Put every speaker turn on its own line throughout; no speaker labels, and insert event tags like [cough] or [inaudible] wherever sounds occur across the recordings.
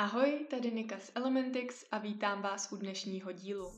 Ahoj, tady Nika z Elementix a vítám vás u dnešního dílu.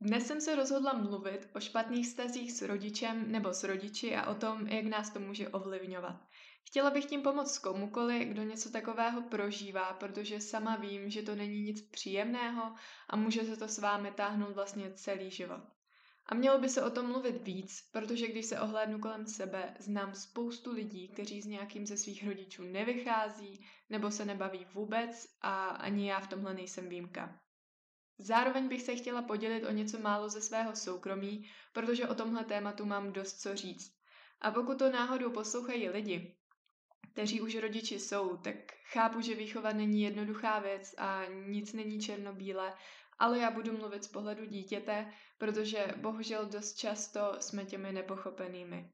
Dnes jsem se rozhodla mluvit o špatných stazích s rodičem nebo s rodiči a o tom, jak nás to může ovlivňovat. Chtěla bych tím pomoct komukoli, kdo něco takového prožívá, protože sama vím, že to není nic příjemného a může se to s vámi táhnout vlastně celý život. A mělo by se o tom mluvit víc, protože když se ohlédnu kolem sebe, znám spoustu lidí, kteří s nějakým ze svých rodičů nevychází nebo se nebaví vůbec a ani já v tomhle nejsem výjimka. Zároveň bych se chtěla podělit o něco málo ze svého soukromí, protože o tomhle tématu mám dost co říct. A pokud to náhodou poslouchají lidi, kteří už rodiči jsou, tak chápu, že výchova není jednoduchá věc a nic není černobílé, ale já budu mluvit z pohledu dítěte, protože bohužel dost často jsme těmi nepochopenými.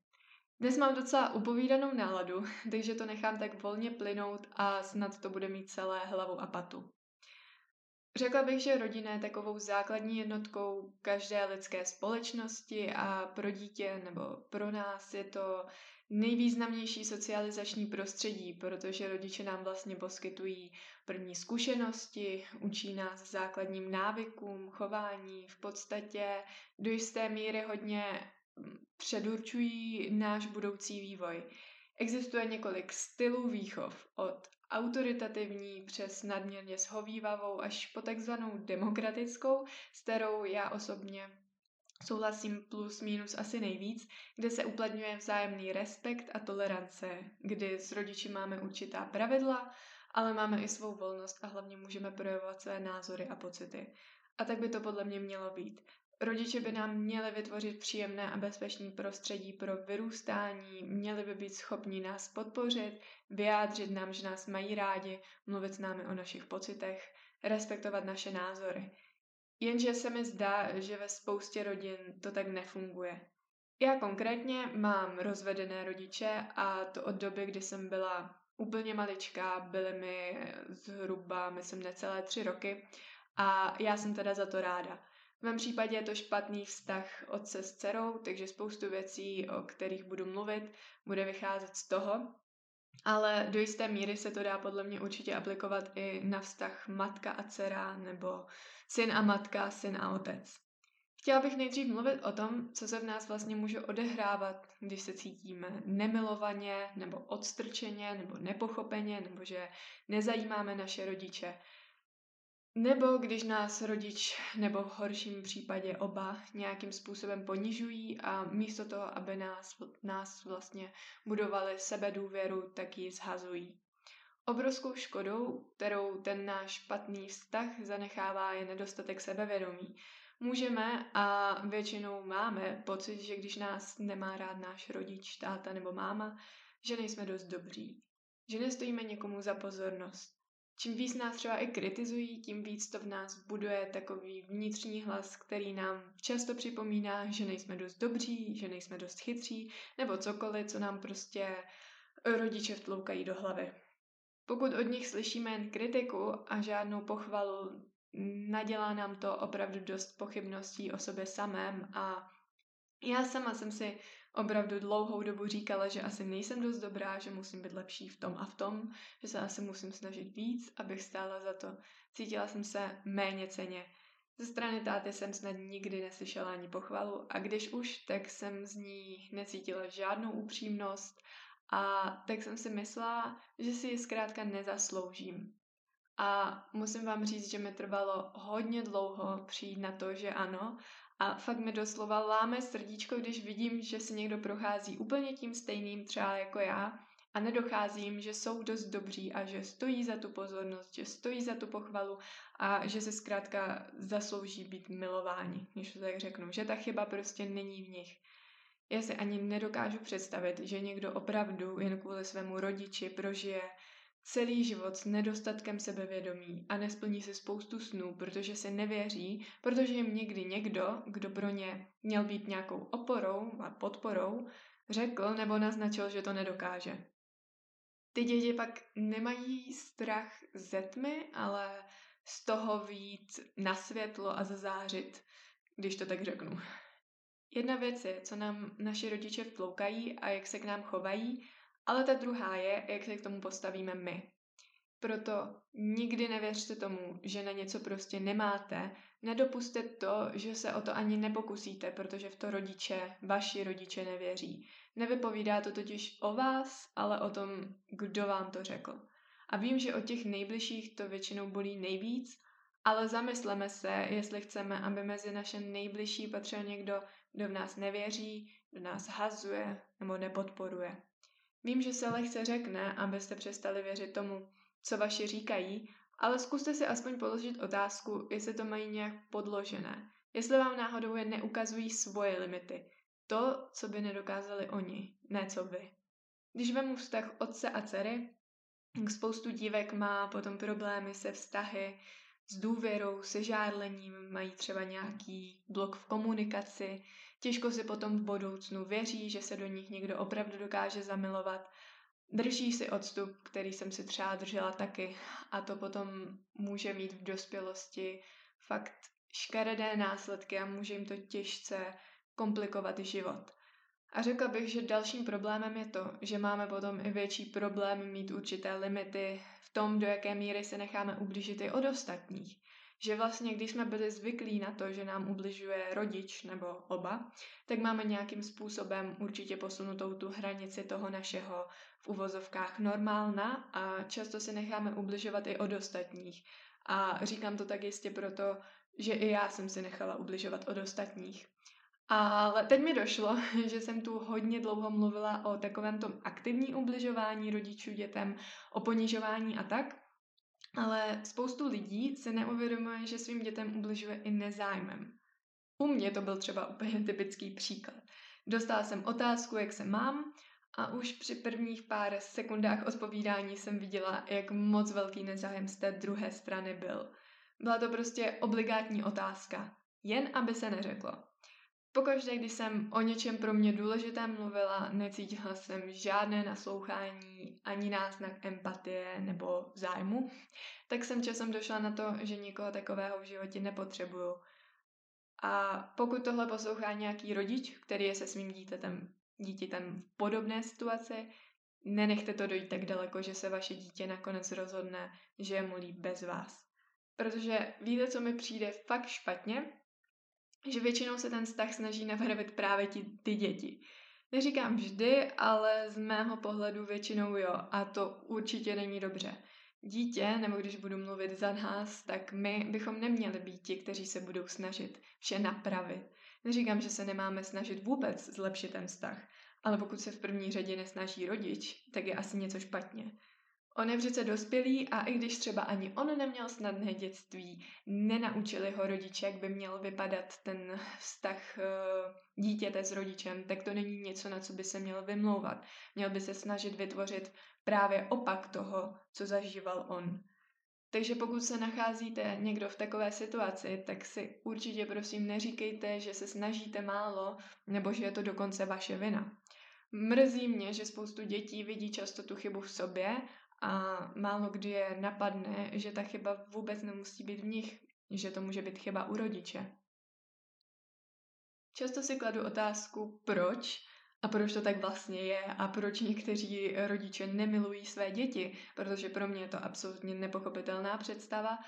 Dnes mám docela upovídanou náladu, [laughs] takže to nechám tak volně plynout a snad to bude mít celé hlavu a patu. Řekla bych, že rodina je takovou základní jednotkou každé lidské společnosti a pro dítě nebo pro nás je to nejvýznamnější socializační prostředí, protože rodiče nám vlastně poskytují první zkušenosti, učí nás základním návykům, chování, v podstatě do jisté míry hodně mm, předurčují náš budoucí vývoj. Existuje několik stylů výchov, od autoritativní přes nadměrně shovívavou až po takzvanou demokratickou, s kterou já osobně souhlasím plus minus asi nejvíc, kde se uplatňuje vzájemný respekt a tolerance, kdy s rodiči máme určitá pravidla, ale máme i svou volnost a hlavně můžeme projevovat své názory a pocity. A tak by to podle mě mělo být. Rodiče by nám měli vytvořit příjemné a bezpečné prostředí pro vyrůstání, měli by být schopni nás podpořit, vyjádřit nám, že nás mají rádi, mluvit s námi o našich pocitech, respektovat naše názory. Jenže se mi zdá, že ve spoustě rodin to tak nefunguje. Já konkrétně mám rozvedené rodiče a to od doby, kdy jsem byla úplně maličká, byly mi zhruba, myslím, necelé tři roky a já jsem teda za to ráda. V mém případě je to špatný vztah otce s dcerou, takže spoustu věcí, o kterých budu mluvit, bude vycházet z toho. Ale do jisté míry se to dá podle mě určitě aplikovat i na vztah matka a dcera nebo syn a matka, syn a otec. Chtěla bych nejdřív mluvit o tom, co se v nás vlastně může odehrávat, když se cítíme nemilovaně, nebo odstrčeně, nebo nepochopeně, nebo že nezajímáme naše rodiče. Nebo když nás rodič, nebo v horším případě oba, nějakým způsobem ponižují a místo toho, aby nás, nás vlastně budovali sebe důvěru, tak ji zhazují. Obrovskou škodou, kterou ten náš špatný vztah zanechává, je nedostatek sebevědomí. Můžeme a většinou máme pocit, že když nás nemá rád náš rodič, táta nebo máma, že nejsme dost dobří. Že nestojíme někomu za pozornost čím víc nás třeba i kritizují, tím víc to v nás buduje takový vnitřní hlas, který nám často připomíná, že nejsme dost dobří, že nejsme dost chytří, nebo cokoliv, co nám prostě rodiče vtloukají do hlavy. Pokud od nich slyšíme jen kritiku a žádnou pochvalu, nadělá nám to opravdu dost pochybností o sobě samém a já sama jsem si opravdu dlouhou dobu říkala, že asi nejsem dost dobrá, že musím být lepší v tom a v tom, že se asi musím snažit víc, abych stála za to. Cítila jsem se méně ceně. Ze strany táty jsem snad nikdy neslyšela ani pochvalu a když už, tak jsem z ní necítila žádnou upřímnost a tak jsem si myslela, že si ji zkrátka nezasloužím. A musím vám říct, že mi trvalo hodně dlouho přijít na to, že ano a fakt mi doslova láme srdíčko, když vidím, že si někdo prochází úplně tím stejným třeba jako já a nedocházím, že jsou dost dobří a že stojí za tu pozornost, že stojí za tu pochvalu a že se zkrátka zaslouží být milováni, když to tak řeknu, že ta chyba prostě není v nich. Já si ani nedokážu představit, že někdo opravdu jen kvůli svému rodiči prožije celý život s nedostatkem sebevědomí a nesplní si spoustu snů, protože si nevěří, protože jim někdy někdo, kdo pro ně měl být nějakou oporou a podporou, řekl nebo naznačil, že to nedokáže. Ty děti pak nemají strach ze tmy, ale z toho vít na světlo a zazářit, když to tak řeknu. Jedna věc je, co nám naši rodiče vtloukají a jak se k nám chovají, Ale ta druhá je, jak se k tomu postavíme my. Proto nikdy nevěřte tomu, že na něco prostě nemáte. Nedopuste to, že se o to ani nepokusíte, protože v to rodiče, vaši rodiče nevěří. Nevypovídá to totiž o vás, ale o tom, kdo vám to řekl. A vím, že o těch nejbližších to většinou bolí nejvíc, ale zamysleme se, jestli chceme, aby mezi naše nejbližší patřil někdo, kdo v nás nevěří, kdo nás hazuje nebo nepodporuje. Vím, že se lehce řekne, abyste přestali věřit tomu, co vaši říkají, ale zkuste si aspoň položit otázku, jestli to mají nějak podložené. Jestli vám náhodou je neukazují svoje limity. To, co by nedokázali oni, ne co vy. Když vemu vztah otce a dcery, spoustu dívek má potom problémy se vztahy, s důvěrou, se žádlením, mají třeba nějaký blok v komunikaci, těžko si potom v budoucnu věří, že se do nich někdo opravdu dokáže zamilovat drží si odstup, který jsem si třeba držela taky a to potom může mít v dospělosti fakt škaredé následky a může jim to těžce komplikovat život. A řekla bych, že dalším problémem je to, že máme potom i větší problém mít určité limity v tom, do jaké míry se necháme ublížit i od ostatních že vlastně, když jsme byli zvyklí na to, že nám ubližuje rodič nebo oba, tak máme nějakým způsobem určitě posunutou tu hranici toho našeho v uvozovkách normálna a často si necháme ubližovat i od ostatních. A říkám to tak jistě proto, že i já jsem si nechala ubližovat od ostatních. Ale teď mi došlo, [laughs] že jsem tu hodně dlouho mluvila o takovém tom aktivní ubližování rodičů dětem, o ponižování a tak, ale spoustu lidí se neuvědomuje, že svým dětem ubližuje i nezájmem. U mě to byl třeba úplně [laughs] typický příklad. Dostala jsem otázku, jak se mám a už při prvních pár sekundách odpovídání jsem viděla, jak moc velký nezájem z té druhé strany byl. Byla to prostě obligátní otázka, jen aby se neřeklo. Pokaždé, když jsem o něčem pro mě důležitém mluvila, necítila jsem žádné naslouchání, ani náznak empatie nebo zájmu, tak jsem časem došla na to, že nikoho takového v životě nepotřebuju. A pokud tohle poslouchá nějaký rodič, který je se svým dítětem, dítětem v podobné situaci, nenechte to dojít tak daleko, že se vaše dítě nakonec rozhodne, že je mu líp bez vás. Protože víte, co mi přijde fakt špatně? Že většinou se ten vztah snaží napravit právě ti, ty děti. Neříkám vždy, ale z mého pohledu většinou jo a to určitě není dobře. Dítě, nebo když budu mluvit za nás, tak my bychom neměli být ti, kteří se budou snažit vše napravit. Neříkám, že se nemáme snažit vůbec zlepšit ten vztah, ale pokud se v první řadě nesnaží rodič, tak je asi něco špatně. On je přece dospělý a i když třeba ani on neměl snadné dětství, nenaučili ho rodiče, jak by měl vypadat ten vztah uh, dítěte s rodičem, tak to není něco, na co by se měl vymlouvat. Měl by se snažit vytvořit právě opak toho, co zažíval on. Takže pokud se nacházíte někdo v takové situaci, tak si určitě prosím neříkejte, že se snažíte málo, nebo že je to dokonce vaše vina. Mrzí mě, že spoustu dětí vidí často tu chybu v sobě a málo kdy je napadne, že ta chyba vůbec nemusí být v nich, že to může být chyba u rodiče. Často si kladu otázku, proč a proč to tak vlastně je a proč někteří rodiče nemilují své děti, protože pro mě je to absolutně nepochopitelná představa.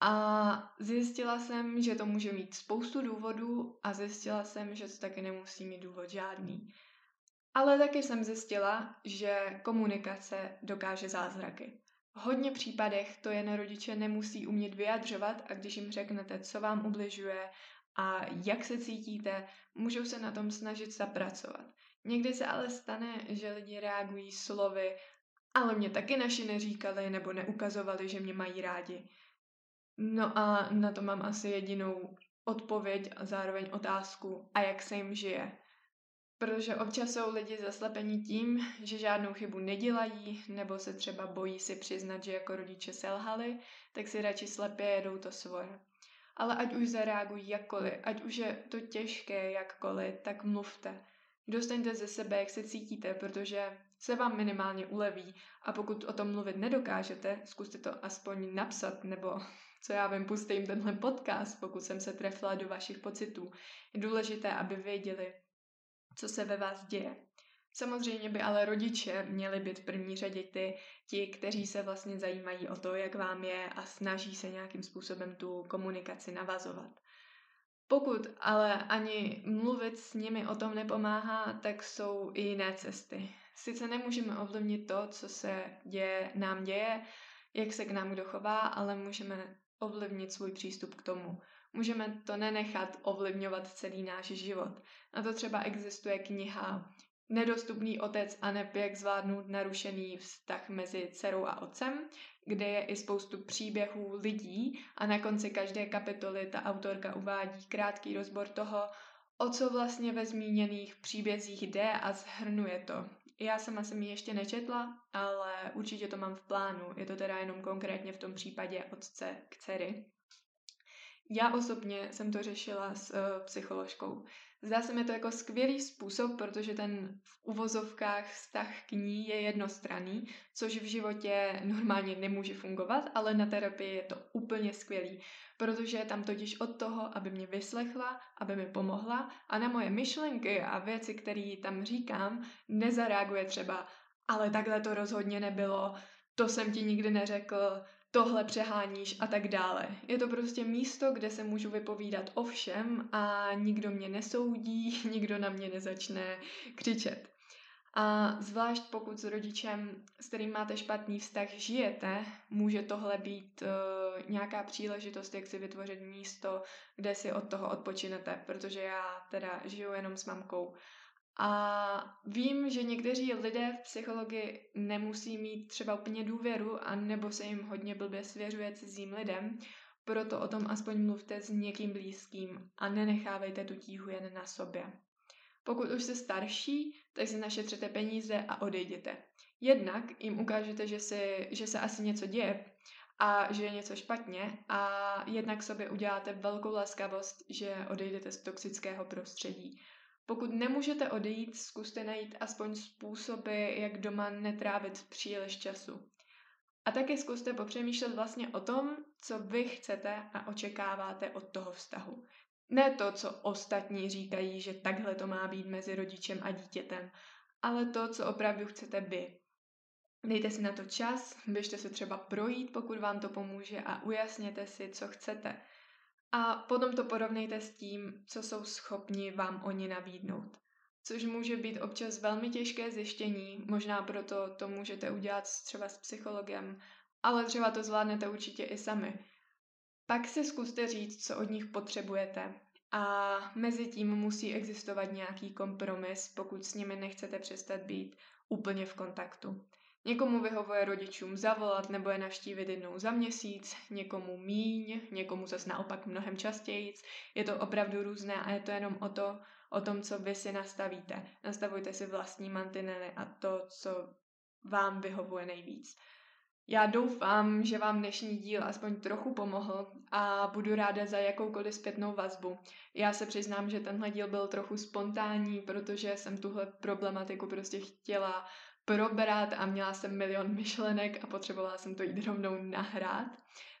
A zjistila jsem, že to může mít spoustu důvodů a zjistila jsem, že to taky nemusí mít důvod žádný. Ale taky jsem zjistila, že komunikace dokáže zázraky. V hodně případech to jen rodiče nemusí umět vyjadřovat a když jim řeknete, co vám ubližuje a jak se cítíte, můžou se na tom snažit zapracovat. Někdy se ale stane, že lidi reagují slovy, ale mě taky naši neříkali nebo neukazovali, že mě mají rádi. No a na to mám asi jedinou odpověď a zároveň otázku, a jak se jim žije. Protože občas jsou lidi zaslepení tím, že žádnou chybu nedělají, nebo se třeba bojí si přiznat, že jako rodiče selhali, tak si radši slepě jedou to svoje. Ale ať už zareagují jakkoliv, ať už je to těžké jakkoliv, tak mluvte. Dostaňte ze sebe, jak se cítíte, protože se vám minimálně uleví a pokud o tom mluvit nedokážete, zkuste to aspoň napsat nebo co já vím, puste jim tenhle podcast, pokud jsem se trefila do vašich pocitů. Je důležité, aby věděli, co se ve vás děje. Samozřejmě by ale rodiče měli být v první řadě ty, ti, kteří se vlastně zajímají o to, jak vám je a snaží se nějakým způsobem tu komunikaci navazovat. Pokud ale ani mluvit s nimi o tom nepomáhá, tak jsou i jiné cesty. Sice nemůžeme ovlivnit to, co se děje, nám děje, jak se k nám kdo chová, ale můžeme ovlivnit svůj přístup k tomu. Můžeme to nenechat ovlivňovat celý náš život. Na to třeba existuje kniha Nedostupný otec a neb jak zvládnout narušený vztah mezi dcerou a otcem, kde je i spoustu příběhů lidí a na konci každé kapitoly ta autorka uvádí krátký rozbor toho, o co vlastně ve zmíněných příbězích jde a zhrnuje to. Já sama jsem ji ještě nečetla, ale určitě to mám v plánu. Je to teda jenom konkrétně v tom případě otce k dcery. Já osobně jsem to řešila s uh, psycholožkou. Zdá se mi to jako skvělý způsob, protože ten v uvozovkách vztah k ní je jednostranný, což v životě normálně nemůže fungovat, ale na terapii je to úplně skvělý, protože je tam totiž od toho, aby mě vyslechla, aby mi pomohla a na moje myšlenky a věci, které tam říkám, nezareaguje třeba, ale takhle to rozhodně nebylo, to jsem ti nikdy neřekl, tohle přeháníš a tak dále. Je to prostě místo, kde se můžu vypovídat o všem a nikdo mě nesoudí, [laughs] nikdo na mě nezačne křičet. A zvlášť pokud s rodičem, s kterým máte špatný vztah, žijete, může tohle být uh, nějaká příležitost, jak si vytvořit místo, kde si od toho odpočinete, protože já teda žiju jenom s mamkou a vím, že někteří lidé v psychologii nemusí mít třeba úplně důvěru a nebo se jim hodně blbě svěřuje cizím lidem, proto o tom aspoň mluvte s někým blízkým a nenechávejte tu tíhu jen na sobě. Pokud už jste starší, tak si našetřete peníze a odejděte. Jednak jim ukážete, že, si, že se asi něco děje a že je něco špatně a jednak sobě uděláte velkou laskavost, že odejdete z toxického prostředí. Pokud nemůžete odejít, zkuste najít aspoň způsoby, jak doma netrávit příliš času. A taky zkuste popřemýšlet vlastně o tom, co vy chcete a očekáváte od toho vztahu. Ne to, co ostatní říkají, že takhle to má být mezi rodičem a dítětem, ale to, co opravdu chcete vy. Dejte si na to čas, běžte se třeba projít, pokud vám to pomůže a ujasněte si, co chcete. A potom to porovnejte s tím, co jsou schopni vám oni nabídnout. Což může být občas velmi těžké zjištění, možná proto to můžete udělat třeba s psychologem, ale třeba to zvládnete určitě i sami. Pak si zkuste říct, co od nich potřebujete. A mezi tím musí existovat nějaký kompromis, pokud s nimi nechcete přestat být úplně v kontaktu. Někomu vyhovuje rodičům zavolat nebo je navštívit jednou za měsíc, někomu míň, někomu zase naopak mnohem častěji. Je to opravdu různé a je to jenom o, to, o tom, co vy si nastavíte. Nastavujte si vlastní mantinely a to, co vám vyhovuje nejvíc. Já doufám, že vám dnešní díl aspoň trochu pomohl a budu ráda za jakoukoliv zpětnou vazbu. Já se přiznám, že tenhle díl byl trochu spontánní, protože jsem tuhle problematiku prostě chtěla probrat a měla jsem milion myšlenek a potřebovala jsem to jít rovnou nahrát.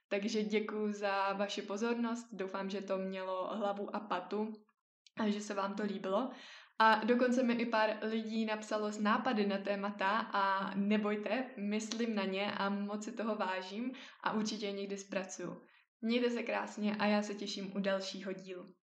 Takže děkuji za vaši pozornost, doufám, že to mělo hlavu a patu a že se vám to líbilo. A dokonce mi i pár lidí napsalo z nápady na témata a nebojte, myslím na ně a moc si toho vážím a určitě někdy zpracuju. Mějte se krásně a já se těším u dalšího dílu.